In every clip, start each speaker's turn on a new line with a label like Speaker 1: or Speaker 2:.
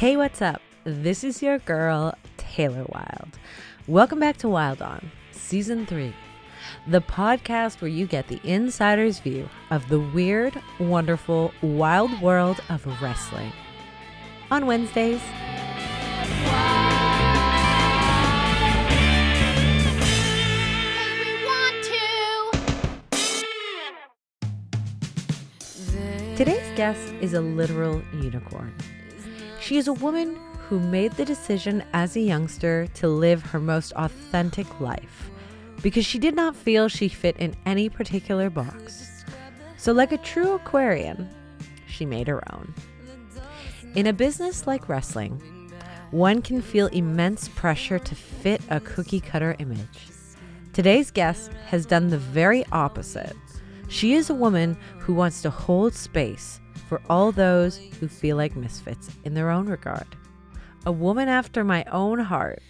Speaker 1: Hey, what's up? This is your girl, Taylor Wilde. Welcome back to Wilde On, Season 3, the podcast where you get the insider's view of the weird, wonderful, wild world of wrestling. On Wednesdays, Today's guest is a literal unicorn. She is a woman who made the decision as a youngster to live her most authentic life because she did not feel she fit in any particular box. So, like a true Aquarian, she made her own. In a business like wrestling, one can feel immense pressure to fit a cookie cutter image. Today's guest has done the very opposite. She is a woman who wants to hold space for all those who feel like misfits in their own regard. A woman after my own heart.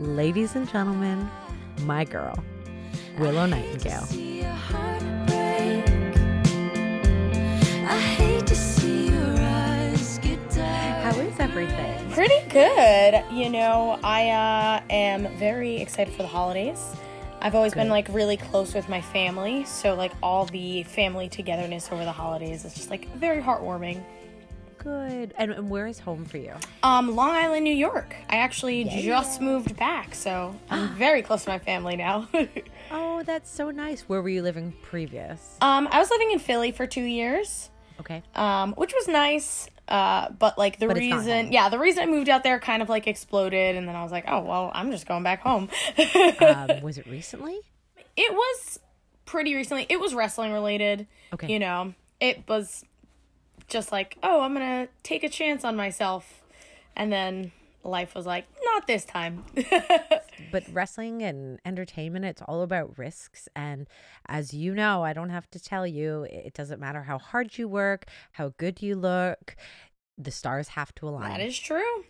Speaker 1: Ladies and gentlemen, my girl, Willow Nightingale. How is everything?
Speaker 2: Pretty good. You know, I uh, am very excited for the holidays. I've always been like really close with my family, so like all the family togetherness over the holidays is just like very heartwarming.
Speaker 1: Good. And, and where is home for you?
Speaker 2: Um, Long Island, New York. I actually just moved back, so I'm very close to my family now.
Speaker 1: Oh, that's so nice. Where were you living previous?
Speaker 2: um, I was living in Philly for two years,
Speaker 1: Okay.
Speaker 2: um, which was nice. Uh, but like the
Speaker 1: But
Speaker 2: reason, yeah, the reason I moved out there kind of like exploded, and then I was like, oh well, I'm just going back home.
Speaker 1: Um, was it recently?
Speaker 2: It was pretty recently. It was wrestling related.
Speaker 1: Okay.
Speaker 2: You know, it was just like, oh, I'm going to take a chance on myself. And then life was like, not this time.
Speaker 1: But wrestling and entertainment, it's all about risks. And as you know, I don't have to tell you, it doesn't matter how hard you work, how good you look, the stars have to align.
Speaker 2: that is true.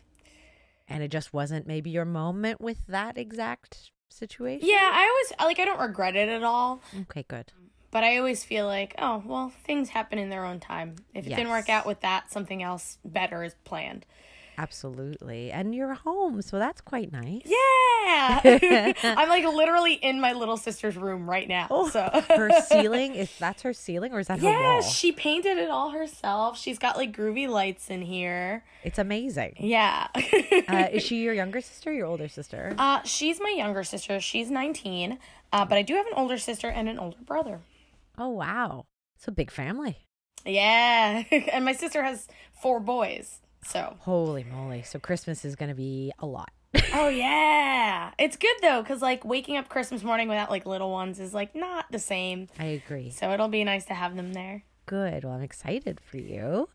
Speaker 1: and it just wasn't maybe your moment with that exact situation.
Speaker 2: Yeah, I always, like, I don't regret it at all.
Speaker 1: Okay, good.
Speaker 2: But I always feel like, oh, well, things happen in their own time. If it didn't work out with that, something else better is planned.
Speaker 1: Absolutely. And you're home, so that's quite nice.
Speaker 2: Yeah. I'm like literally in my little sister's room right now.
Speaker 1: Oh,
Speaker 2: so
Speaker 1: her ceiling is that's her ceiling or is that her
Speaker 2: Yeah,
Speaker 1: wall?
Speaker 2: she painted it all herself. She's got like groovy lights in here.
Speaker 1: It's amazing.
Speaker 2: Yeah.
Speaker 1: Uh, is she your younger sister or your older sister?
Speaker 2: uh, she's my younger sister. She's 19. Uh, but I do have an older sister and an older brother.
Speaker 1: oh wow. It's a big family.
Speaker 2: Yeah. and my sister has four boys. So,
Speaker 1: Holy moly. So Christmas is going to be a lot.
Speaker 2: oh yeah. It's good though, because like waking up Christmas morning without like little ones is like not the same.
Speaker 1: I agree.
Speaker 2: So it'll be nice to have them there.
Speaker 1: Good. Well, I'm excited for you.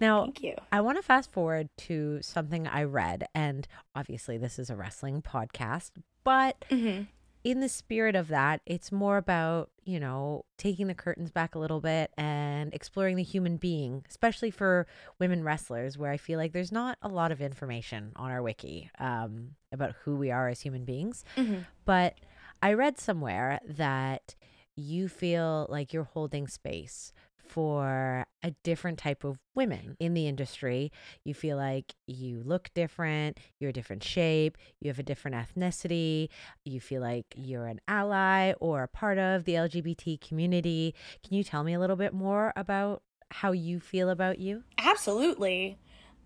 Speaker 1: Now,
Speaker 2: Thank you.
Speaker 1: I want to fast forward to something I read, and obviously, this is a wrestling podcast, but
Speaker 2: hmm
Speaker 1: in the spirit of that, it's more about, you know, taking the curtains back a little bit and exploring the human being, especially for women wrestlers, where I feel like there's not a lot of information on our wiki um, about who we are as human beings.
Speaker 2: hmm
Speaker 1: But I read somewhere that you feel like you're holding space for a different type of women in the industry. You feel like you look different, you're a different shape, you have a different ethnicity, you feel like you're an ally or a part of the LGBT community. Can you tell me a little bit more about how you feel about you?
Speaker 2: Absolutely.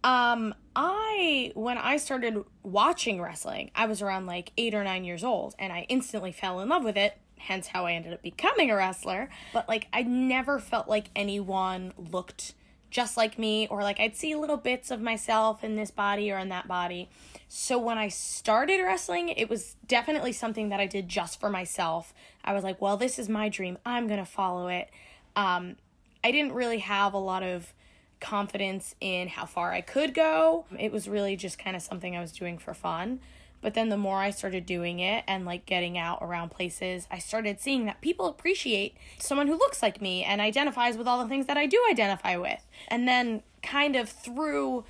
Speaker 2: Um, I when I started watching wrestling, I was around like eight or nine years old, and I instantly fell in love with it. Hence, how I ended up becoming a wrestler. But like, I never felt like anyone looked just like me, or like I'd see little bits of myself in this body or in that body. So when I started wrestling, it was definitely something that I did just for myself. I was like, well, this is my dream. I'm gonna follow it. Um, I didn't really have a lot of confidence in how far I could go. It was really just kind of something I was doing for fun. But then the more I started doing it and like getting out around places, I started seeing that people appreciate someone who looks like me and identifies with all the things that I do identify with. And then kind of through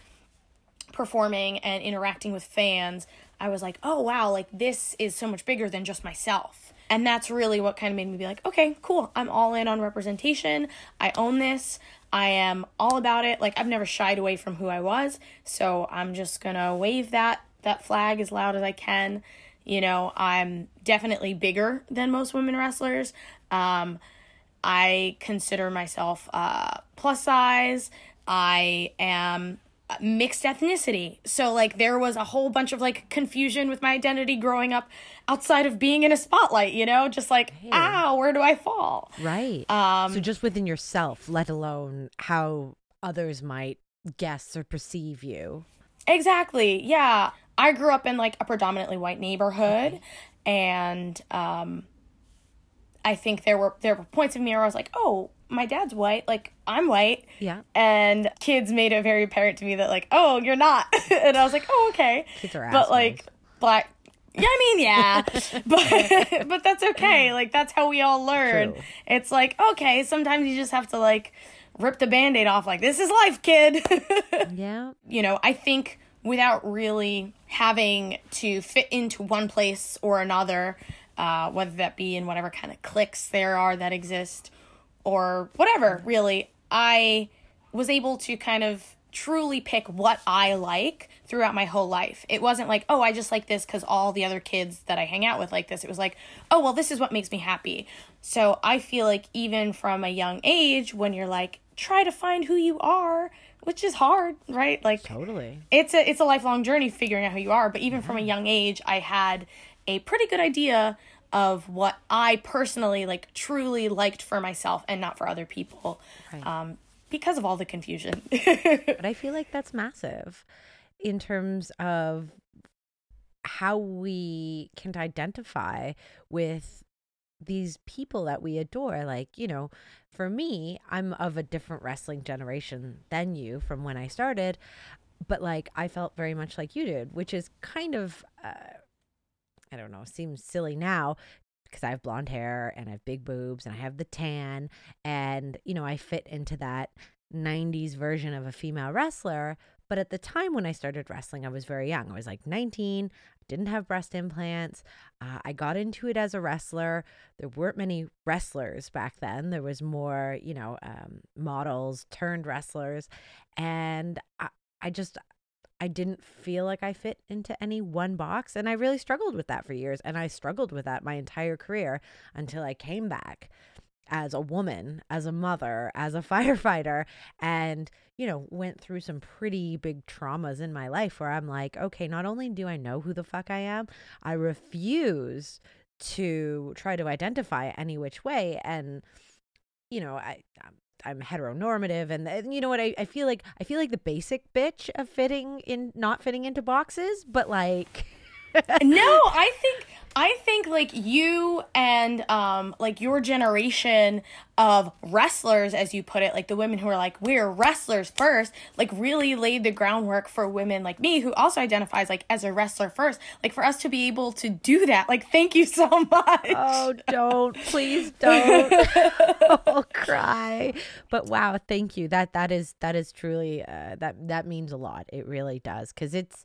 Speaker 2: performing and interacting with fans, I was like, "Oh wow, like this is so much bigger than just myself." And that's really what kind of made me be like, okay, cool. I'm all in on representation. I own this. I am all about it. Like I've never shied away from who I was. So I'm just going to wave that that flag as loud as I can. You know, I'm definitely bigger than most women wrestlers. Um, I consider myself uh, plus size. I am mixed ethnicity. So like there was a whole bunch of like confusion with my identity growing up outside of being in a spotlight, you know, just like, hey. ow, where do I fall?
Speaker 1: Right. Um so just within yourself, let alone how others might guess or perceive you.
Speaker 2: Exactly. Yeah. I grew up in like a predominantly white neighborhood and um I think there were there were points of me where I was like, "Oh, my dad's white, like I'm white.
Speaker 1: Yeah.
Speaker 2: And kids made it very apparent to me that like, oh, you're not. and I was like, oh, okay.
Speaker 1: Kids are
Speaker 2: But like black yeah, I mean, yeah, but but that's okay. Like that's how we all learn. True. It's like okay, sometimes you just have to like rip the band-aid off. Like this is life, kid.
Speaker 1: yeah.
Speaker 2: You know, I think without really having to fit into one place or another, uh, whether that be in whatever kind of cliques there are that exist, or whatever, really, I was able to kind of truly pick what I like throughout my whole life. It wasn't like, oh, I just like this because all the other kids that I hang out with like this. It was like, oh, well, this is what makes me happy. So I feel like even from a young age, when you're like, try to find who you are, which is hard, right? Like
Speaker 1: totally,
Speaker 2: it's a it's a lifelong journey figuring out who you are. But even from a young age, I had a pretty good idea of what I personally like truly liked for myself and not for other people. Right. Um, because of all the confusion.
Speaker 1: but I feel like that's massive in terms of how we can identify with these people that we adore. Like, you know, for me, I'm of a different wrestling generation than you from when I started, but like I felt very much like you did, which is kind of. Uh, I don't know, seems silly now because I have blonde hair and I have big boobs and I have the tan and you know I fit into that 90s version of a female wrestler but at the time when I started wrestling I was very young. I was like 19 didn't have breast implants. Uh, I got into it as a wrestler. There weren't many wrestlers back then. There was more you know um, models turned wrestlers. And I, I just I didn't feel like I fit into any one box. And I really struggled with that for years. And I struggled with that my entire career until I came back as a woman, as a mother, as a firefighter, and, you know, went through some pretty big traumas in my life where I'm like, okay, not only do I know who the fuck I am, I refuse to try to identify any which way. And, you know, I, I'm heteronormative and, and you know what I, I feel like I feel like the basic bitch of fitting in not fitting into boxes but like
Speaker 2: no I think I think like you and um like your generation of wrestlers as you put it like the women who are like we're wrestlers first like really laid the groundwork for women like me who also identifies like as a wrestler first like for us to be able to do that. Like thank you so much.
Speaker 1: Oh don't. Please don't. I'll cry. But wow thank you. That that is that is truly uh, that that means a lot. It really does. Because it's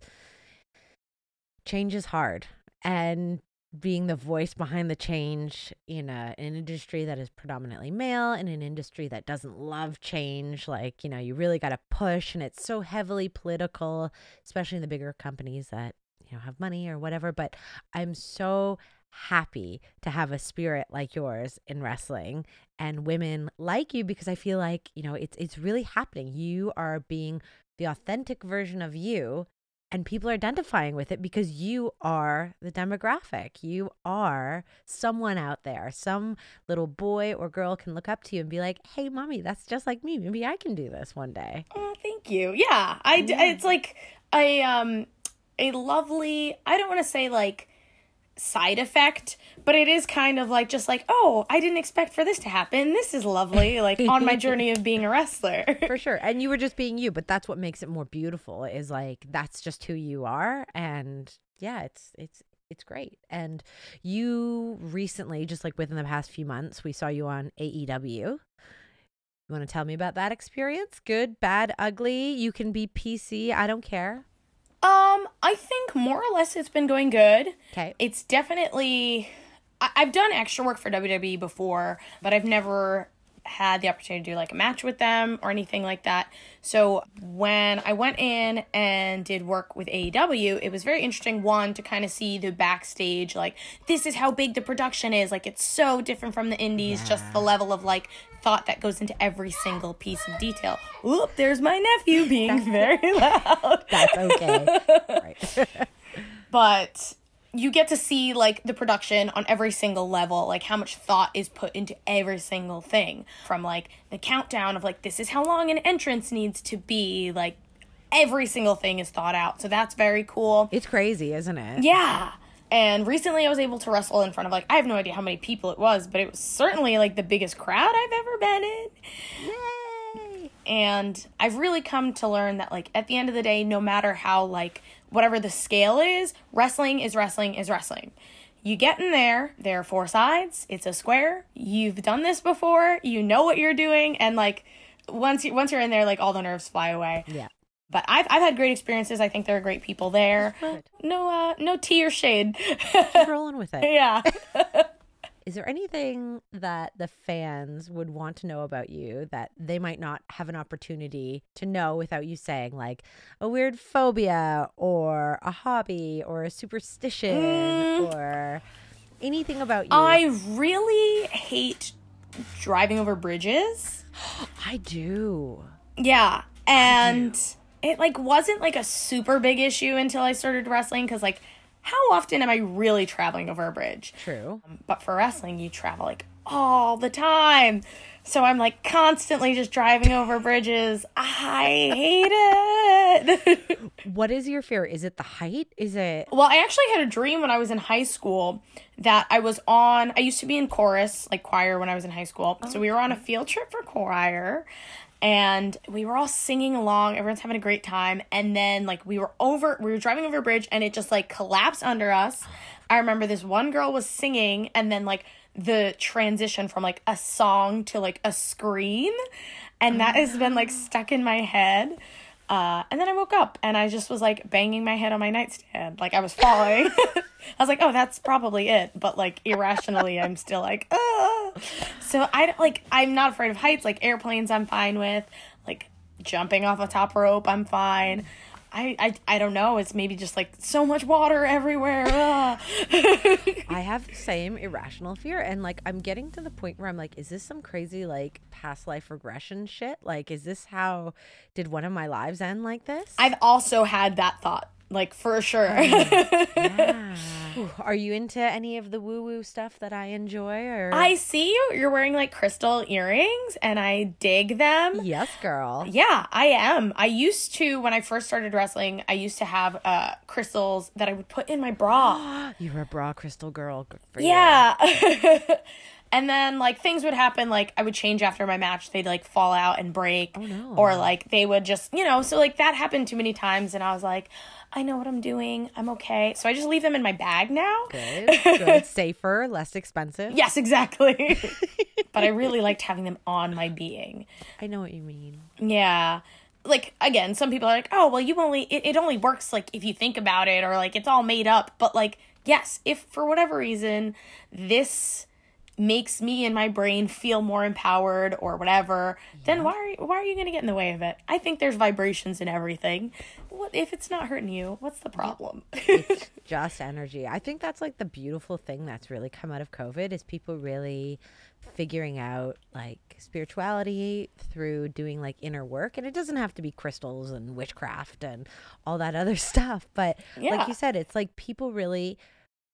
Speaker 1: change is hard and being the voice behind the change in a, an industry that is predominantly male in an industry that doesn't love change like you know you really got to push and it's so heavily political especially in the bigger companies that you know have money or whatever but i'm so happy to have a spirit like yours in wrestling and women like you because i feel like you know it's it's really happening. You are being the authentic version of you and people are identifying with it because you are the demographic. You are someone out there. Some little boy or girl can look up to you and be like, "Hey, mommy, that's just like me. Maybe I can do this one day."
Speaker 2: Oh, thank you. Yeah, I. Yeah. It's like a um a lovely. I don't want to say like side effect, but it is kind of like just like, oh, I didn't expect for this to happen. This is lovely, like on my journey of being a wrestler.
Speaker 1: for sure. And you were just being you, but that's what makes it more beautiful is like that's just who you are and yeah, it's it's it's great. And you recently, just like within the past few months, we saw you on AEW. You want to tell me about that experience? Good, bad, ugly. You can be PC. I don't care.
Speaker 2: Um, I think more or less it's been going good.
Speaker 1: Okay.
Speaker 2: It's definitely I- I've done extra work for WWE before, but I've never had the opportunity to do like a match with them or anything like that. So when I went in and did work with AEW, it was very interesting one to kind of see the backstage like this is how big the production is. Like it's so different from the indies, just the level of like thought that goes into every single piece of detail. Oop, there's my nephew being very loud.
Speaker 1: That's okay. right.
Speaker 2: but you get to see like the production on every single level like how much thought is put into every single thing from like the countdown of like this is how long an entrance needs to be like every single thing is thought out so that's very cool
Speaker 1: It's crazy, isn't it?
Speaker 2: yeah and recently i was able to wrestle in front of like i have no idea how many people it was but it was certainly like the biggest crowd i've ever been in
Speaker 1: Yay!
Speaker 2: and I've really come to learn that like at the end of the day no matter how like whatever the scale is wrestling is wrestling is wrestling you get in there there are four sides it's a square you've done this before you know what you're doing and like once you once you're in there like all the nerves fly away
Speaker 1: Yeah.
Speaker 2: But I've, I've had great experiences i think there are great people there no uh no tea or shade
Speaker 1: Just rolling with it.
Speaker 2: yeah
Speaker 1: Is there anything that the fans would want to know about you that they might not have an opportunity to know without you saying, like a weird phobia or a hobby or a superstition or anything about you?
Speaker 2: i really hate driving over bridges
Speaker 1: I do.
Speaker 2: Yeah. And it like wasn't like a super big issue until I started wrestling cuz like how often am I really traveling over a bridge?
Speaker 1: True.
Speaker 2: Um, but for wrestling you travel like all the time. So I'm like constantly just driving over bridges. I hate it.
Speaker 1: What is your fear? Is it the height? Is it
Speaker 2: Well, I actually had a dream when I was in high school that I was on. I used to be in chorus, like choir, when I was in high school. So we were on a field trip for choir, and we were all singing along. Everyone's having a great time, and then like we were over, we were driving over a bridge, and it just like collapsed under us. I remember this one girl was singing, and then like the transition from like a song to like a scream, and that has been like stuck in my head. Uh, and then I woke up and I just was like banging my head on my nightstand, like I was falling. I was like, oh, that's probably it. But like irrationally, I'm still like, ah. So I like I'm not afraid of heights. Like airplanes, I'm fine with. Like jumping off a top rope, I'm fine. I, I, I don't know. It's maybe just like so much water everywhere. ah.
Speaker 1: I have the same irrational fear and like I'm getting to the point where I'm like is this some crazy like past life regression shit? Like is this how did one of my lives end like this?
Speaker 2: I've also had that thought, like for sure.
Speaker 1: yeah. Ooh, Are you into any of the woo woo stuff that I enjoy or
Speaker 2: I see you. You're wearing like crystal earrings, and I dig them.
Speaker 1: Yes, girl.
Speaker 2: Yeah, I am. I used to when I first started wrestling. I used to have uh, crystals that I would put in my bra.
Speaker 1: You're a bra crystal girl. Good for you.
Speaker 2: yeah. and then like things would happen. Like I would change after my match. They'd like fall out and break.
Speaker 1: Oh, no.
Speaker 2: Or like they would just you know. So like that happened too many times, and I was like, I know what I'm doing. I'm okay. So I just leave them in my bag now.
Speaker 1: Good. Good. Safer, less expensive.
Speaker 2: Yes, exactly. but I really liked having them on my being.
Speaker 1: I know what you mean.
Speaker 2: Yeah. Like again, some people are like, "Oh, well you only it, it only works like if you think about it or like it's all made up." But like, yes, if for whatever reason this makes me and my brain feel more empowered or whatever, then why are you, why are you going to get in the way of it? I think there's vibrations in everything. What if it's not hurting you? What's the problem?
Speaker 1: It's just energy. I think that's like the beautiful thing that's really come out of COVID is people really figuring out like spirituality through doing like inner work and it doesn't have to be crystals and witchcraft and all that other stuff but
Speaker 2: Yeah.
Speaker 1: like you said it's like people really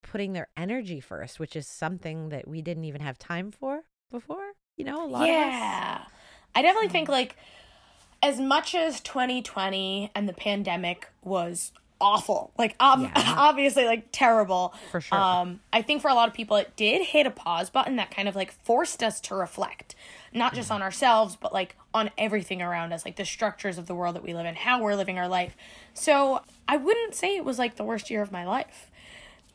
Speaker 1: putting their energy first which is something that we didn't even have time for before you know a lot of us
Speaker 2: yeah. I definitely think like as much as 2020 and the pandemic was awful, like ob-
Speaker 1: Yeah.
Speaker 2: obviously like terrible.
Speaker 1: For sure.
Speaker 2: Um I think for a lot of people it did hit a pause button that kind of like forced us to reflect, not just on ourselves but like on everything around us, like the structures of the world that we live in, how we're living our life. So, I wouldn't say it was like the worst year of my life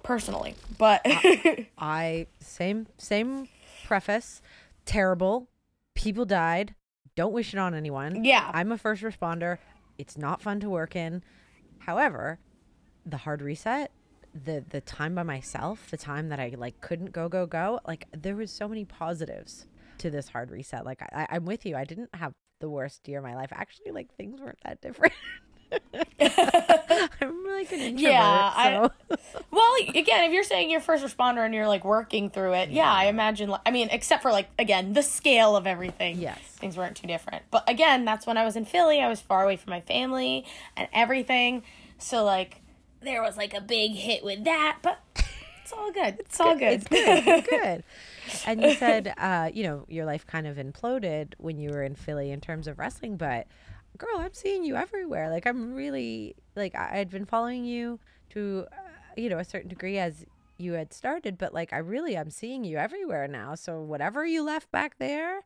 Speaker 2: personally, but
Speaker 1: I same same preface terrible people died don't wish it on anyone
Speaker 2: Yeah.
Speaker 1: I'm a first responder it's not fun to work in however the hard reset the the time by myself, the time that I like couldn't go go go, like there was so many positives to this hard reset. Like I, I'm with you. I didn't have the worst year of my life. Actually, like things weren't that different. I'm like an introvert.
Speaker 2: Yeah, I- Well, again, if you're saying you're first responder and you're like working through it, yeah, I imagine. like- I mean, except for like again the scale of everything.
Speaker 1: Yes.
Speaker 2: things weren't too different. But again, that's when I was in Philly. I was far away from my family and everything. So like, there was like a big hit with that, but it's all good. It's, all good.
Speaker 1: It's good. It's good. And you said, uh, you know, your life kind of imploded when you were in Philly in terms of wrestling, but girl, I'm seeing you everywhere. Like I'm really like I had been following you to, uh, you know, a certain degree as you had started, but like I really I'm seeing you everywhere now. So whatever you left back there,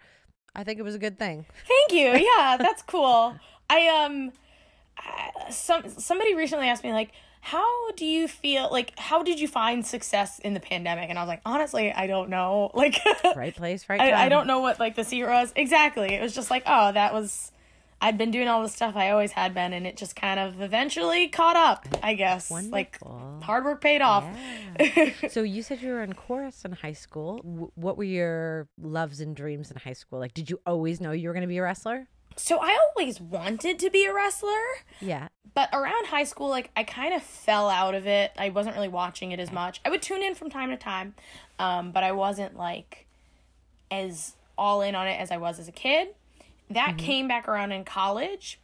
Speaker 1: I think it was a good thing.
Speaker 2: Thank you. Yeah, that's cool. I um, I- some somebody recently asked me like, how do you feel? Like, how did you find success in the pandemic? And I was like, honestly, I don't know. Like,
Speaker 1: Right place, right time.
Speaker 2: I, I don't know what like the secret was exactly. It was just like, oh, that was. I'd been doing all the stuff I always had been, and it just kind of eventually caught up. I guess like hard work paid off.
Speaker 1: Yeah. so you said you were in chorus in high school. W- what were your loves and dreams in high school? Like, did you always know you were going to be a wrestler?
Speaker 2: So I always wanted to be a wrestler.
Speaker 1: Yeah.
Speaker 2: but around high school like i kind of fell out of it i wasn't really watching it as much i would tune in from time to time um, but i wasn't like as all in on it as i was as a kid that came back around in college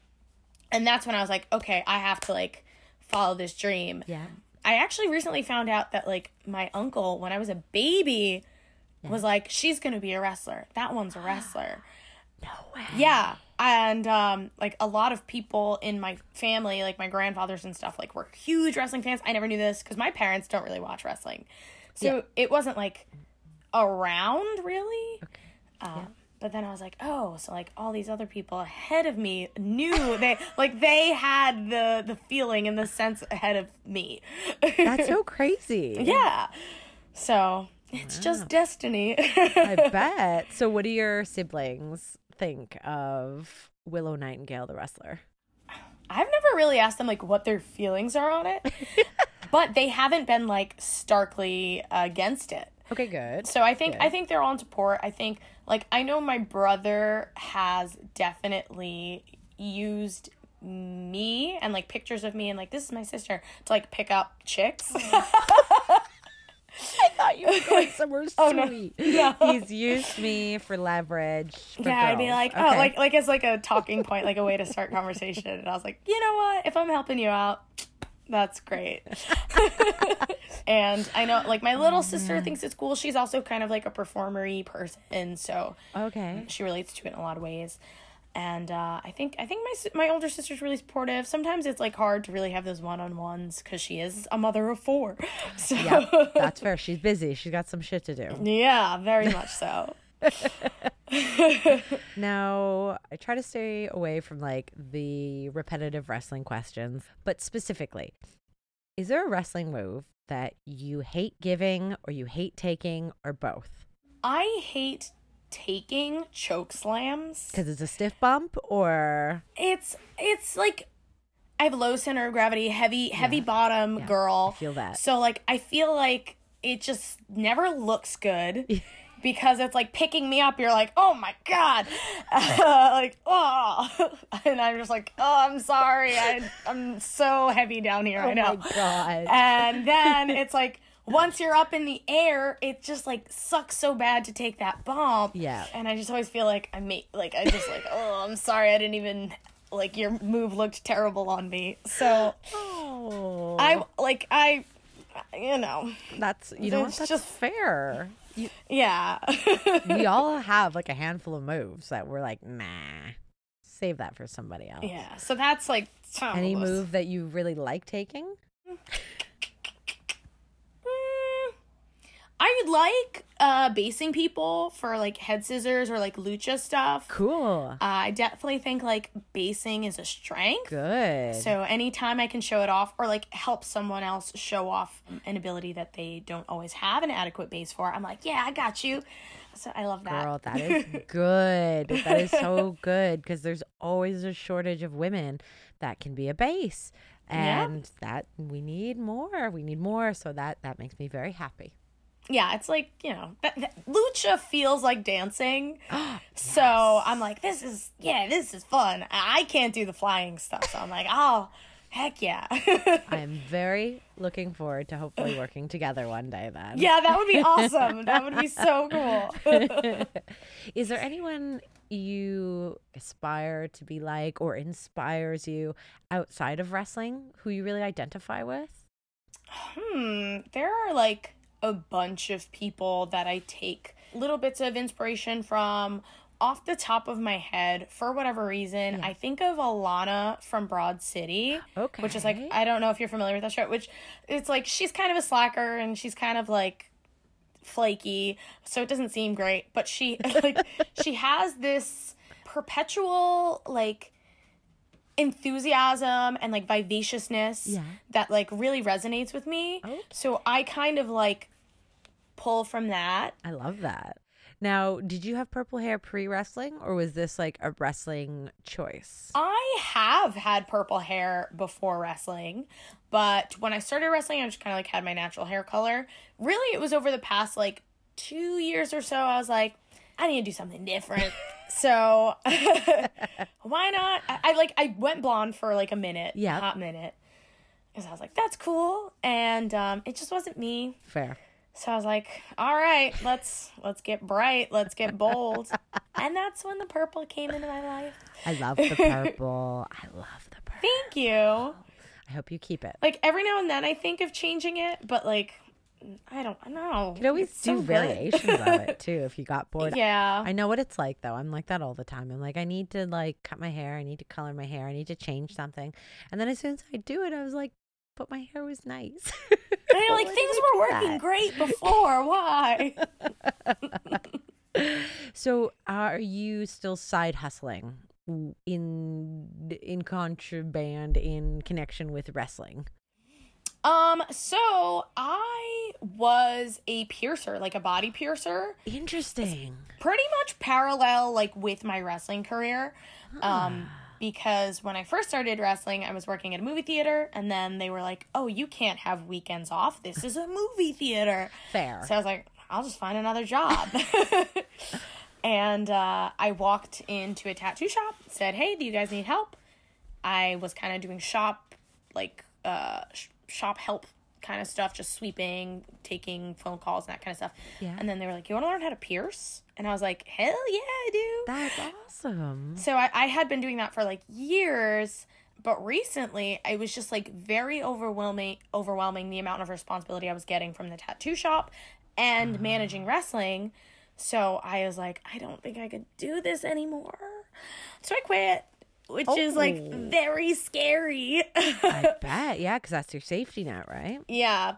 Speaker 2: and that's when i was like okay i have to like follow this dream
Speaker 1: Yeah.
Speaker 2: i actually recently found out that like my uncle when i was a baby was like she's gonna be a wrestler that one's a wrestler
Speaker 1: No way.
Speaker 2: yeah. And um like a lot of people in my family, like my grandfathers and stuff, like were huge wrestling fans. I never knew this because my parents don't really watch wrestling. So it wasn't like around really. Um, But then I was like, oh, so like all these other people ahead of me knew they like they had the the feeling and the sense ahead of me.
Speaker 1: That's so crazy.
Speaker 2: yeah. So it's just destiny.
Speaker 1: I bet. So, what do your siblings think of Willow Nightingale, the wrestler?
Speaker 2: I've never really asked them like what their feelings are on it, but they haven't been like starkly against it.
Speaker 1: Okay, good.
Speaker 2: So I think
Speaker 1: Good.
Speaker 2: I think they're all in support. I think like I know my brother has definitely used me and like pictures of me and like this is my sister to like pick up chicks.
Speaker 1: I thought you were going somewhere
Speaker 2: Oh, no.
Speaker 1: sweet.
Speaker 2: No.
Speaker 1: He's used me for leverage. For
Speaker 2: yeah, I'd be
Speaker 1: girls.
Speaker 2: like, oh, like like as like a talking point, like a way to start conversation. And I was like, you know what? If I'm helping you out, that's great. and I know, like my little sister thinks it's cool. She's also kind of like a performery person, so
Speaker 1: okay.
Speaker 2: she relates to it in a lot of ways. And uh, I think I think my my older sister's really supportive. Sometimes it's like hard to really have those one on ones because she is a mother of four. So
Speaker 1: Yeah, that's fair. She's busy. She's got some shit to do.
Speaker 2: yeah, very much so.
Speaker 1: Now, I try to stay away from like the repetitive wrestling questions, but specifically, is there a wrestling move that you hate giving or you hate taking or both?
Speaker 2: I hate taking choke slams.
Speaker 1: Because it's a stiff bump or
Speaker 2: It's it's like I have low center of gravity, heavy heavy bottom
Speaker 1: Yeah,
Speaker 2: girl.
Speaker 1: I feel that.
Speaker 2: So like I feel like it just never looks good. Because it's like picking me up, you're like, oh my god, like oh, and I'm just like, oh, I'm sorry, I, I'm so heavy down here. I oh know.
Speaker 1: Oh my God.
Speaker 2: And then it's like once you're up in the air, it just like sucks so bad to take that bump.
Speaker 1: Yeah.
Speaker 2: And I just always feel like I made like I just like oh I'm sorry I didn't even like your move looked terrible on me. So
Speaker 1: oh,
Speaker 2: I like I you know
Speaker 1: that's you know that's
Speaker 2: just-
Speaker 1: fair.
Speaker 2: Yeah
Speaker 1: we all have like a handful of moves that we're like, nah, save that for somebody else.
Speaker 2: yeah. So that's like some
Speaker 1: Any move that you really like taking?
Speaker 2: Mm, I like uh basing people for like head scissors or like lucha stuff.
Speaker 1: Cool.
Speaker 2: Uh, I definitely think like basing is a strength.
Speaker 1: Good.
Speaker 2: So anytime I can show it off or like help someone else show off an ability that they don't always have an adequate base for, I'm like, yeah, I got you. So I love that.
Speaker 1: Girl, that is good. That is so good because there's always a shortage of women that can be a base.
Speaker 2: Yeah.
Speaker 1: And that we need more. We need more. So that that makes me very happy.
Speaker 2: Yeah, it's like, you know, that, that- lucha feels like dancing. So I'm like, this is, yeah, this is fun. I can't do the flying stuff. So I'm like, oh, heck yeah.
Speaker 1: I am very looking forward to hopefully working together one day then.
Speaker 2: yeah, that would be awesome. That would be so cool.
Speaker 1: Is there anyone you aspire to be like or inspires you outside of wrestling who you really identify with?
Speaker 2: hmm, there are like a bunch of people that I take little bits of inspiration from. Off the top of my head, for whatever reason, I think of Ilana from Broad City. Which is like, I don't know if you're familiar with that show, which it's like she's kind of a slacker and she's kind of like flaky, so it doesn't seem great. But she like she has this perpetual like enthusiasm and like vivaciousness
Speaker 1: Yeah.
Speaker 2: that like really resonates with me.
Speaker 1: Okay.
Speaker 2: So I kind of like pull from that.
Speaker 1: I love that. Now, did you have purple hair pre wrestling or was this like a wrestling choice?
Speaker 2: I have had purple hair before wrestling, but when I started wrestling, I just kind of like had my natural hair color. Really, it was over the past like two years or so. I was like, I need to do something different. so why not? I, I like I went blonde for like a minute,
Speaker 1: Yeah.
Speaker 2: hot minute, because I was like, that's cool, and um, it just wasn't me.
Speaker 1: Fair.
Speaker 2: So I was like, all right, let's let's get bright, let's get bold. and that's when the purple came into my life.
Speaker 1: I love the purple. I love the purple.
Speaker 2: Thank you.
Speaker 1: I hope you keep it.
Speaker 2: Like every now and then I think of changing it, but like I don't know.
Speaker 1: You could always
Speaker 2: It's
Speaker 1: do
Speaker 2: so
Speaker 1: variations of it too if you got bored.
Speaker 2: Yeah.
Speaker 1: I know what it's like though. I'm like that all the time. I'm like, I need to like cut my hair. I need to color my hair. I need to change something. And then as soon as I do it, I was like, but my hair was nice.
Speaker 2: I know, like things were working
Speaker 1: that?
Speaker 2: great before. Why?
Speaker 1: so are you still side hustling in in contraband in connection with wrestling?
Speaker 2: um, so I was a piercer, like a body piercer,
Speaker 1: Interesting.
Speaker 2: pretty much parallel like with my wrestling career. Um because when I first started wrestling, I was working at a movie theater and then they were like, "Oh, you can't have weekends off. This is a movie theater."
Speaker 1: Fair.
Speaker 2: So I was like, I'll just find another job. and uh, I walked into a tattoo shop, said, Hey, do you guys need help? I was kind of doing shop, like, uh, sh- shop help kind of stuff, just sweeping, taking phone calls, and that kind of stuff.
Speaker 1: Yeah.
Speaker 2: And then they were like, You want to learn how to pierce? And I was like, Hell yeah, I do.
Speaker 1: That's awesome.
Speaker 2: So I, I had been doing that for like years, but recently I was just like very overwhelming overwhelming the amount of responsibility I was getting from the tattoo shop and ah. managing wrestling. So I was like, I don't think I could do this anymore. So I quit, which is like
Speaker 1: Oh.
Speaker 2: very scary.
Speaker 1: I bet. Yeah, because that's your safety net, right?
Speaker 2: yeah.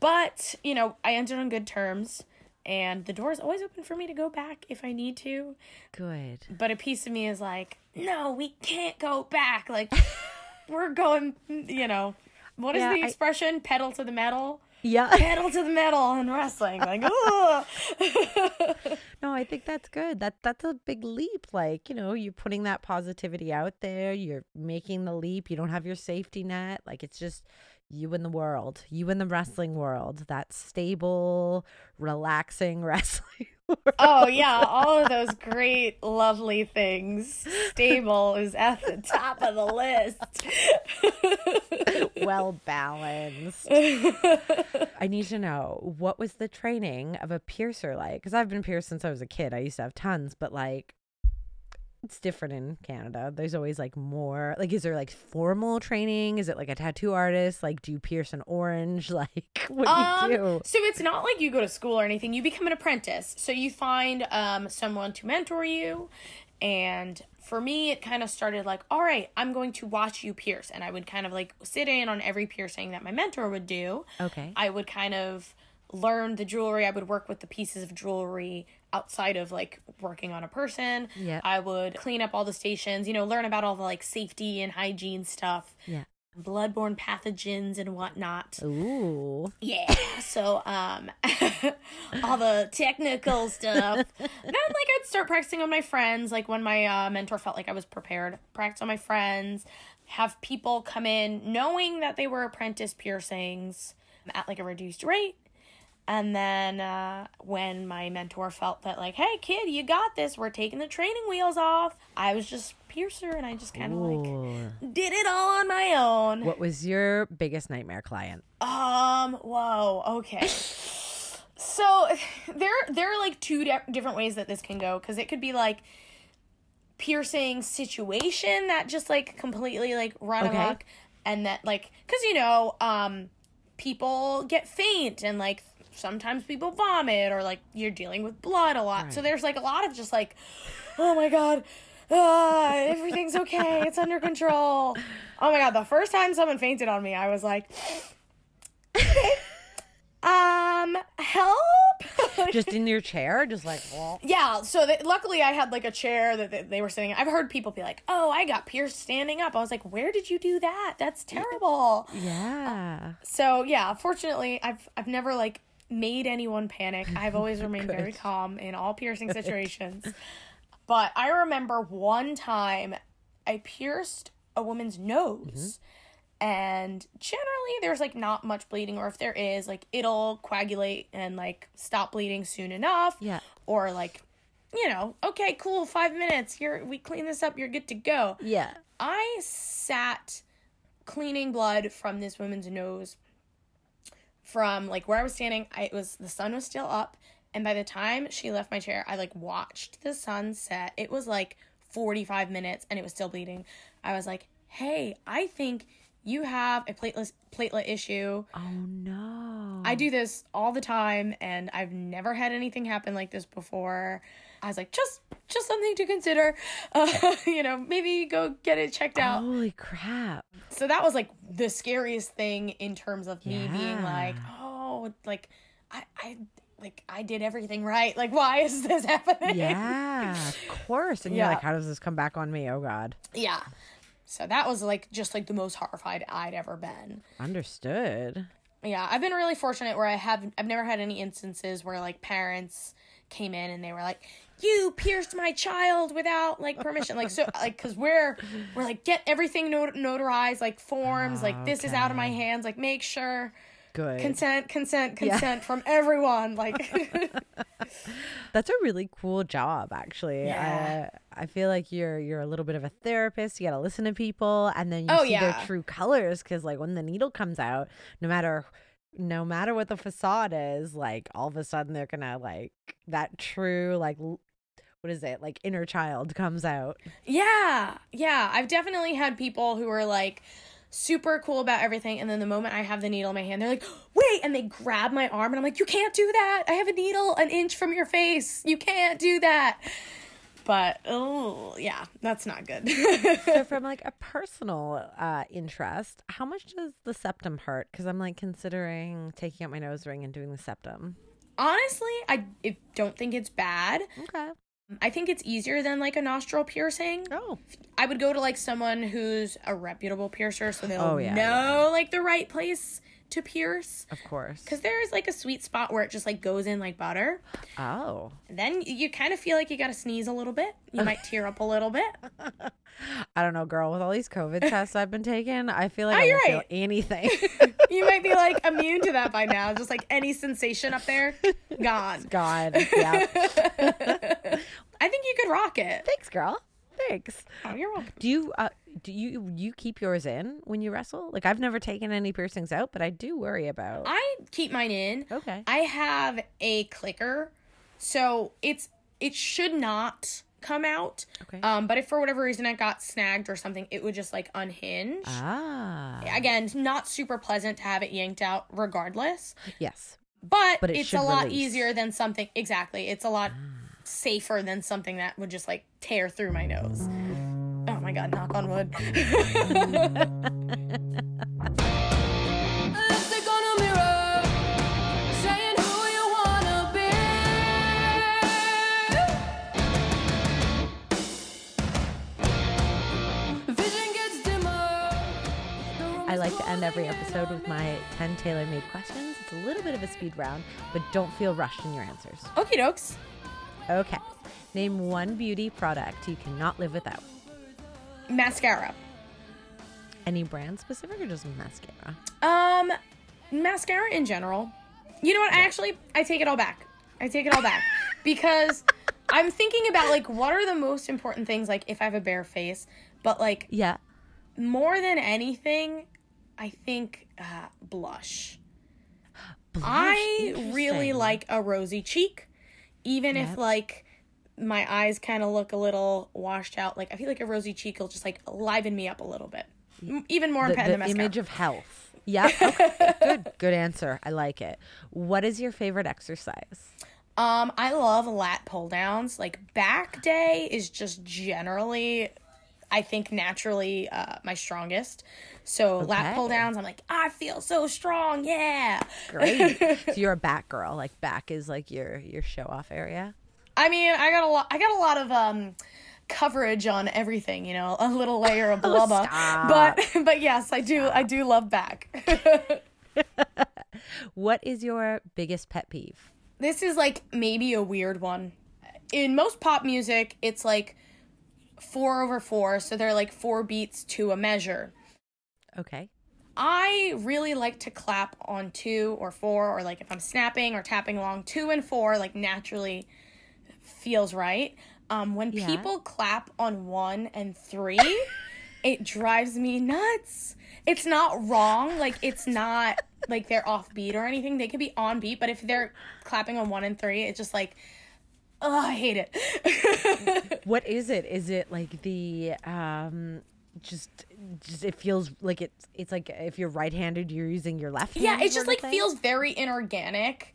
Speaker 2: But, you know, I ended on good terms and the door is always open for me to go back if I need to.
Speaker 1: Good.
Speaker 2: but a piece of me is like, no, we can't go back. Like, we're going, you know, what is
Speaker 1: Yeah,
Speaker 2: the
Speaker 1: I-
Speaker 2: expression? Pedal to the metal?
Speaker 1: Yeah.
Speaker 2: Pedal to the metal in wrestling. Like.
Speaker 1: No, I think that's good. That that's a big leap. Like, you know, you're putting that positivity out there. You're making the leap. You don't have your safety net. Like it's just you in the world. You in the wrestling world. That stable, relaxing wrestling.
Speaker 2: Oh, yeah, all of those great, lovely things. Stable is at the top of the list.
Speaker 1: well balanced. I need to know what was the training of a piercer like? Because I've been pierced since I was a kid. I used to have tons, but like it's different in Canada. There's always like more. Like, is there like formal training? Is it like a tattoo artist? Like, do you pierce an orange? Like, what do
Speaker 2: Um,
Speaker 1: you do?
Speaker 2: So it's not like you go to school or anything. You become an apprentice. So you find um, someone to mentor you. And for me, it kind of started like, all right, I'm going to watch you pierce. And I would kind of like sit in on every piercing that my mentor would do.
Speaker 1: Okay.
Speaker 2: I would kind of learn the jewelry. I would work with the pieces of jewelry outside of like working on a person.
Speaker 1: Yeah.
Speaker 2: I would clean up all the stations, you know, learn about all the like safety and hygiene stuff.
Speaker 1: Yeah.
Speaker 2: bloodborne pathogens and whatnot.
Speaker 1: Ooh.
Speaker 2: Yeah. So um all the technical stuff. then like I'd start practicing on my friends, like when my uh, mentor felt like I was prepared, practice on my friends, have people come in knowing that they were apprentice piercings at like a reduced rate. And then uh, when my mentor felt that, like, hey, kid, you got this, we're taking the training wheels off, I was just piercer and I just kind of like did it all on my own.
Speaker 1: What was your biggest nightmare client?
Speaker 2: Um, whoa, okay. so there there are like two di- different ways that this can go because it could be like piercing situation that just like completely like run
Speaker 1: Okay.
Speaker 2: amok and that like because you know um people get faint and like sometimes people vomit or like you're dealing with blood a lot. So there's like a lot of just like oh my god ah, everything's okay it's under control. Oh my god the first time someone fainted on me i was like um help?
Speaker 1: Just in your chair, just like, well,
Speaker 2: yeah so luckily i had like a chair that they, they were sitting i've heard people be like oh i got pierced standing up. I was like where did you do that? That's terrible.
Speaker 1: yeah.
Speaker 2: so yeah fortunately i've i've never like made anyone panic. I've always remained very calm in all piercing situations. But i remember one time i pierced a woman's nose. Mm-hmm. And generally there's like not much bleeding or if there is like it'll coagulate and like stop bleeding soon enough.
Speaker 1: Yeah.
Speaker 2: or like you know okay cool five minutes you're we clean this up you're good to go.
Speaker 1: Yeah.
Speaker 2: i sat cleaning blood from this woman's nose from like where i was standing I, it was the sun was still up and by the time she left my chair i like watched the sun set it was like 45 minutes and it was still bleeding i was like hey i think you have a platelet platelet issue
Speaker 1: Oh no.
Speaker 2: I do this all the time and I've never had anything happen like this before. I was like, just just something to consider. Uh, you know, maybe go get it checked out.
Speaker 1: Holy crap.
Speaker 2: So that was like the scariest thing in terms of me being like, oh, like I I like I did everything right. Like why is this happening?
Speaker 1: Yeah, of course. And
Speaker 2: Yeah.
Speaker 1: you're like, how does this come back on me? Oh God.
Speaker 2: Yeah. So that was like just like the most horrified I'd ever been.
Speaker 1: Understood.
Speaker 2: yeah i've been really fortunate where i have i've never had any instances where like parents came in and they were like you pierced my child without like permission like so like because we're we're like get everything not- notarized like forms like this is out of my hands like make sure
Speaker 1: Good.
Speaker 2: consent consent
Speaker 1: Yeah.
Speaker 2: consent from everyone like
Speaker 1: That's a really cool job, actually.
Speaker 2: Yeah.
Speaker 1: I, I feel like you're you're a little bit of a therapist. You got to listen to people, and then you
Speaker 2: Oh,
Speaker 1: see
Speaker 2: yeah.
Speaker 1: their true colors. Because like when the needle comes out, no matter no matter what the facade is, like all of a sudden they're gonna like that true like l- what is it like inner child comes out.
Speaker 2: Yeah, yeah. I've definitely had people who are like super cool about everything, and then the moment I have the needle in my hand, they're like, wait, and they grab my arm, and I'm like, you can't do that. I have a needle an inch from your face. You can't do that. But oh, yeah, that's not good.
Speaker 1: so from like a personal uh interest, how much does the septum hurt? Because I'm like considering taking out my nose ring and doing the septum.
Speaker 2: Honestly, I don't think it's bad.
Speaker 1: Okay.
Speaker 2: I think it's easier than like a nostril piercing.
Speaker 1: Oh.
Speaker 2: I would go to like someone who's a reputable piercer so they'll
Speaker 1: Oh, yeah,
Speaker 2: know like the right place to pierce.
Speaker 1: Of course.
Speaker 2: Because there's like a sweet spot where it just like goes in like butter.
Speaker 1: Oh.
Speaker 2: Then you kind of feel like you got to sneeze a little bit. You might tear up a little bit.
Speaker 1: I don't know, girl. With all these COVID tests I've been taking, I feel like
Speaker 2: Oh,
Speaker 1: I
Speaker 2: you're
Speaker 1: don't feel
Speaker 2: right.
Speaker 1: anything.
Speaker 2: You might be like immune to that by now. Just like any sensation up there, gone.
Speaker 1: gone. Yeah.
Speaker 2: I think you could rock it.
Speaker 1: Thanks, girl. Thanks.
Speaker 2: Oh, you're welcome.
Speaker 1: Do you uh do you you keep yours in when you wrestle? Like I've never taken any piercings out, but I do worry about.
Speaker 2: I keep mine in.
Speaker 1: Okay.
Speaker 2: I have a clicker, so it's it should not come out.
Speaker 1: Okay.
Speaker 2: Um, but if for whatever reason it got snagged or something, it would just like unhinge.
Speaker 1: Ah.
Speaker 2: Again, not super pleasant to have it yanked out, regardless.
Speaker 1: Yes.
Speaker 2: But,
Speaker 1: But it
Speaker 2: it's a lot
Speaker 1: release. Ah.
Speaker 2: easier than something. Exactly, it's a lot safer than something that would just like tear through my nose. My god! Knock on wood.
Speaker 3: Lipstick on a mirror, saying who you wanna be. Vision gets dimmer. the room
Speaker 1: I like to end every episode with my 10 tailor made questions. It's a little bit of a speed round, but don't feel rushed in your answers.
Speaker 2: Okie dokes.
Speaker 1: Okay. Name one beauty product you cannot live without.
Speaker 2: Mascara.
Speaker 1: Any brand specific or just mascara?
Speaker 2: Um, mascara in general. You know what? I actually I take it all back. I take it all back because I'm thinking about like what are the most important things like if I have a bare face, but like
Speaker 1: Yeah.
Speaker 2: more than anything, I think uh, blush. I really like a rosy cheek, even if like my eyes kind of look a little washed out. Like I feel like a rosy cheek will just like liven me up a little bit, even more
Speaker 1: the,
Speaker 2: than
Speaker 1: the
Speaker 2: the
Speaker 1: image of health. Yeah. Okay. good. Good answer. I like it. What is your favorite exercise?
Speaker 2: Um, I love lat pull downs. Like back day is just generally, I think naturally uh, my strongest. So lat pull downs, I'm like, I feel so strong, yeah.
Speaker 1: Great. so you're a back girl. Like back is like your your show off area.
Speaker 2: I mean, I got a lot. I got a lot of um coverage on everything. You know, a little layer of blubber.
Speaker 1: stop.
Speaker 2: but but yes, I do. I do love back.
Speaker 1: What is your biggest pet peeve?
Speaker 2: this is like maybe a weird one. In most pop music, it's like four over four, so they're like four beats to a measure.
Speaker 1: Okay.
Speaker 2: I really like to clap on two or four, or like if I'm snapping or tapping along, two and four like naturally feels right. Um, when
Speaker 1: Yeah.
Speaker 2: people clap on one and three, it drives me nuts. It's not wrong, like it's not like they're off beat or anything. They could be on beat, but if they're clapping on one and three, it's just like, oh, I hate it.
Speaker 1: What is it? Is it like the um just just it feels like it's it's like if you're right-handed you're using your left hand.
Speaker 2: Yeah, it just like
Speaker 1: thing?
Speaker 2: feels very inorganic.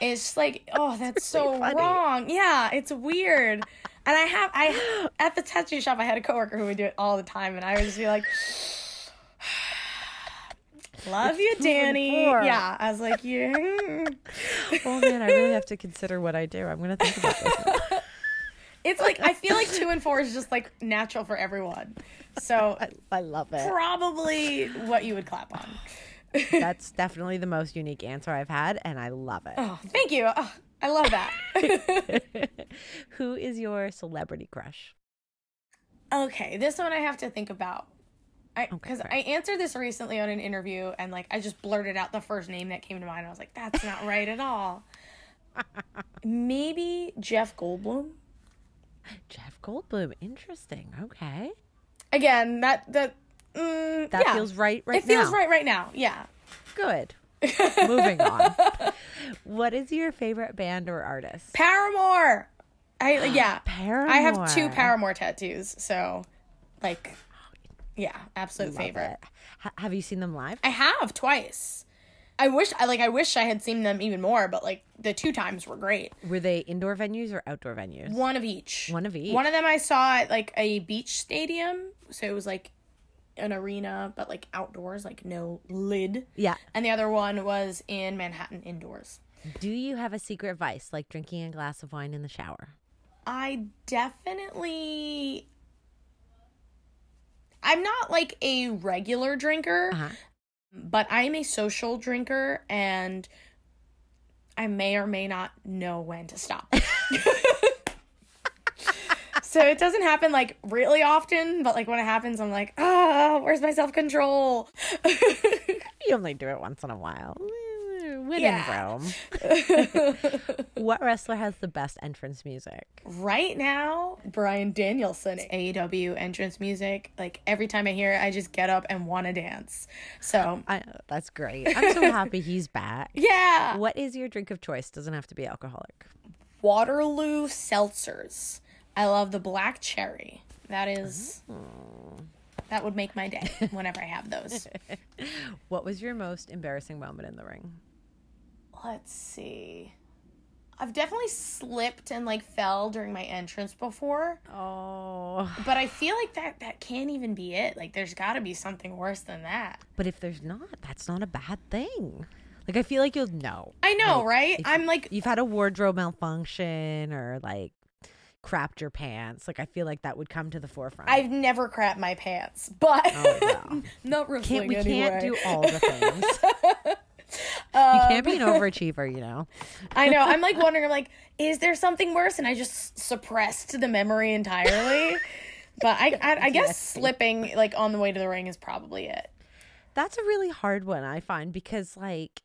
Speaker 2: It's like, oh, that's so
Speaker 1: funny.
Speaker 2: wrong. Yeah, it's weird. And I have I at the tattoo shop I had a coworker who would do it all the time and I would just be like Love you, Danny. Yeah. I was like, yeah.
Speaker 1: Oh man, I really have to consider what I do. I'm gonna think about this.
Speaker 2: It's like I feel like two and four is just like natural for everyone. So
Speaker 1: I, I love it.
Speaker 2: probably what you would clap on.
Speaker 1: That's definitely the most unique answer I've had, and I love it.
Speaker 2: Oh, thank you. Oh, I love that.
Speaker 1: Who is your celebrity crush?
Speaker 2: Okay, this one I have to think about. I because. I answered this recently on an interview and like I just blurted out the first name that came to mind. I was like, that's not right at all. Maybe Jeff Goldblum.
Speaker 1: Jeff Goldblum. Interesting. Okay.
Speaker 2: Again, that that mm,
Speaker 1: That
Speaker 2: yeah.
Speaker 1: feels right right now.
Speaker 2: It feels right right now. Yeah.
Speaker 1: Good. Moving on. What is your favorite band or artist?
Speaker 2: Paramore. I yeah. Paramore. I have two
Speaker 1: Paramore.
Speaker 2: Tattoos, so like yeah, absolute
Speaker 1: Love
Speaker 2: favorite.
Speaker 1: it. Ha- have you seen them live?
Speaker 2: I have twice. I wish I like I wish I had seen them even more, but like the two times were great.
Speaker 1: Were they indoor venues or outdoor venues?
Speaker 2: One of each.
Speaker 1: One of each.
Speaker 2: One of them I saw at like a beach stadium, so it was like an arena, but like outdoors, like no lid.
Speaker 1: Yeah.
Speaker 2: And the other one was in Manhattan indoors.
Speaker 1: Do you have a secret vice like drinking a glass of wine in the shower?
Speaker 2: I definitely. I'm not like a regular drinker,
Speaker 1: Uh-huh.
Speaker 2: but I'm a social drinker and I may or may not know when to stop. so it doesn't happen like really often, but like when it happens, I'm like, oh, where's my self control?
Speaker 1: You only do it once in a while. When
Speaker 2: Yeah.
Speaker 1: in Rome. what wrestler has the best entrance music?
Speaker 2: right now, Bryan Danielson, AEW entrance music. Like every time I hear it, I just get up and want to dance. So
Speaker 1: I, that's great. I'm so happy he's back.
Speaker 2: yeah,
Speaker 1: What is your drink of choice? Doesn't have to be alcoholic.
Speaker 2: Waterloo seltzers. I love the black cherry. That is. That would make my day whenever I have those.
Speaker 1: What was your most embarrassing moment in the ring?
Speaker 2: Let's see. I've definitely slipped and like fell during my entrance before,
Speaker 1: Oh.
Speaker 2: but I feel like that that can't even be it. Like there's got to be something worse than that.
Speaker 1: But if there's not, that's not a bad thing. Like I feel like you'll know.
Speaker 2: I know,
Speaker 1: Like,
Speaker 2: right? I'm like
Speaker 1: You've had a wardrobe malfunction or like crapped your pants. Like I feel like that would come to the forefront.
Speaker 2: I've never crapped my pants, but
Speaker 1: Oh, wow.
Speaker 2: not wrestling
Speaker 1: can't we can't do all the things. you can't be an um, overachiever, you know.
Speaker 2: I know. I'm like wondering. I'm like, is there something worse? And I just suppressed the memory entirely. but I, I, I guess slipping like on the way to the ring is probably it.
Speaker 1: That's a really hard one I find because like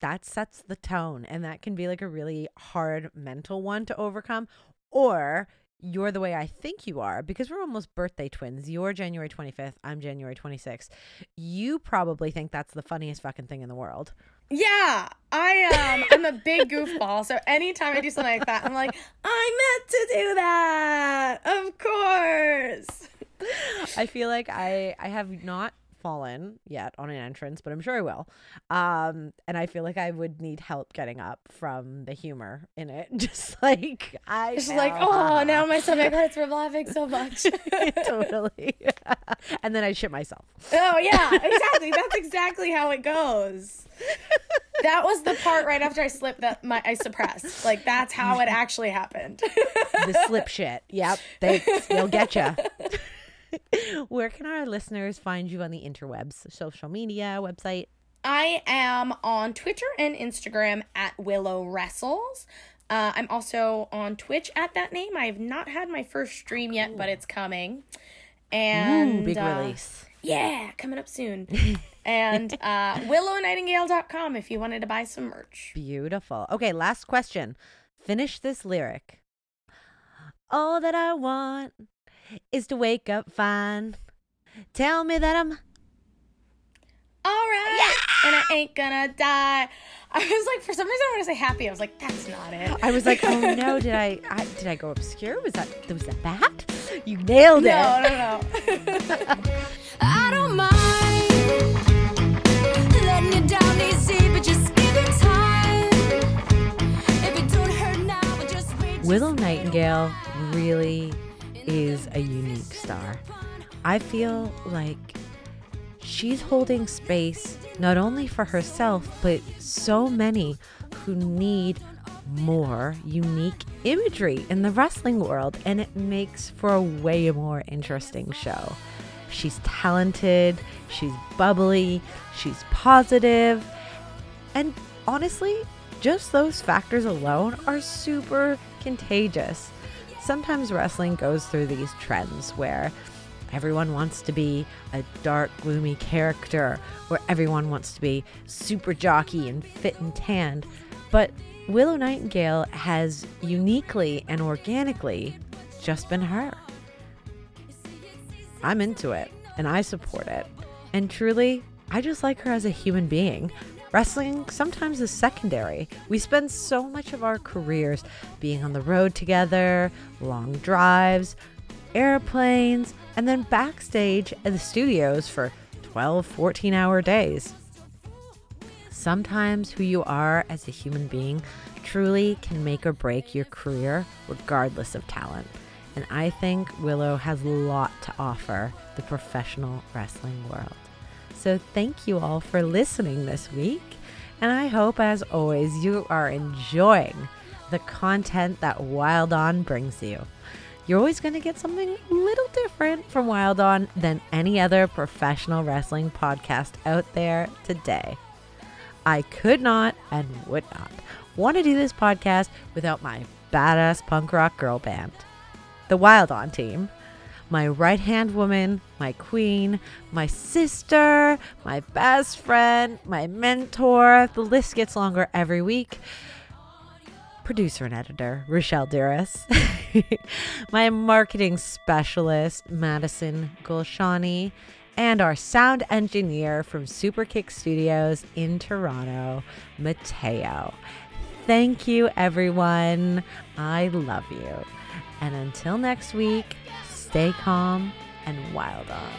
Speaker 1: that sets the tone and that can be like a really hard mental one to overcome or you're the way I think you are because we're almost birthday twins. You're January 25th, I'm January 26th. You probably think that's the funniest fucking thing in the world.
Speaker 2: Yeah, I um, I'm a big goofball. So anytime I do something like that, I'm like, I meant to do that. Of course.
Speaker 1: I feel like I I have not fallen yet on an entrance, but I'm sure I will. Um, and I feel like I would need help getting up from the humor in it. Just like I
Speaker 2: It's like, oh, now my stomach hurts from laughing so much.
Speaker 1: totally. and then I shit myself.
Speaker 2: Oh yeah, exactly. That's exactly how it goes. That was the part right after I slipped that my I suppressed. Like that's how it actually happened.
Speaker 1: The slip shit. Yep. They they'll get you. Where can our listeners find you on the interwebs, social media, website?
Speaker 2: I am on Twitter and Instagram at Willow Wrestles. Uh, I'm also on Twitch at that name. I have not had my first stream yet, but it's coming. And
Speaker 1: Ooh, big
Speaker 2: uh,
Speaker 1: release.
Speaker 2: Yeah, coming up soon. and uh, willownightingale.com if you wanted to buy some merch.
Speaker 1: Beautiful. Okay, last question. Finish this lyric. All that I want is to wake up fine. Tell me that I'm
Speaker 2: All right, yeah! and I ain't gonna die. I was like, for some reason, I want to say happy. I was like, that's not it.
Speaker 1: I was like, oh no, did I, I did I go obscure? Was that was that that? You nailed it.
Speaker 2: no, no, no.
Speaker 3: I don't mind letting you down easy, but just give it time. If it don't hurt now, but just wait.
Speaker 1: Willow Nightingale really is a unique star. I feel like she's holding space not only for herself, but so many who need more unique imagery in the wrestling world, and it makes for a way more interesting show. She's talented, she's bubbly, she's positive, and honestly, just those factors alone are super contagious. Sometimes wrestling goes through these trends where everyone wants to be a dark, gloomy character, where everyone wants to be super jockey and fit and tanned. But Willow Nightingale has uniquely and organically just been her. I'm into it and I support it. And truly, I just like her as a human being. Wrestling sometimes is secondary. We spend so much of our careers being on the road together, long drives, airplanes, and then backstage at the studios for 12, 14 hour days. Sometimes who you are as a human being truly can make or break your career regardless of talent. And I think Willow has a lot to offer the professional wrestling world. So thank you all for listening this week. And I hope, as always, you are enjoying the content that Wilde On brings you. You're always going to get something a little different from Wilde On than any other professional wrestling podcast out there today. I could not and would not want to do this podcast without my badass punk rock girl band, the Wilde On team. My right hand woman, my queen, my sister, my best friend, my mentor. The list gets longer every week. Producer and editor, Rochelle Duras. my marketing specialist, Madison Gulshani and our sound engineer from Superkick Studios in Toronto, Mateo. Thank you, everyone. I love you. And until next week, stay calm and wild on.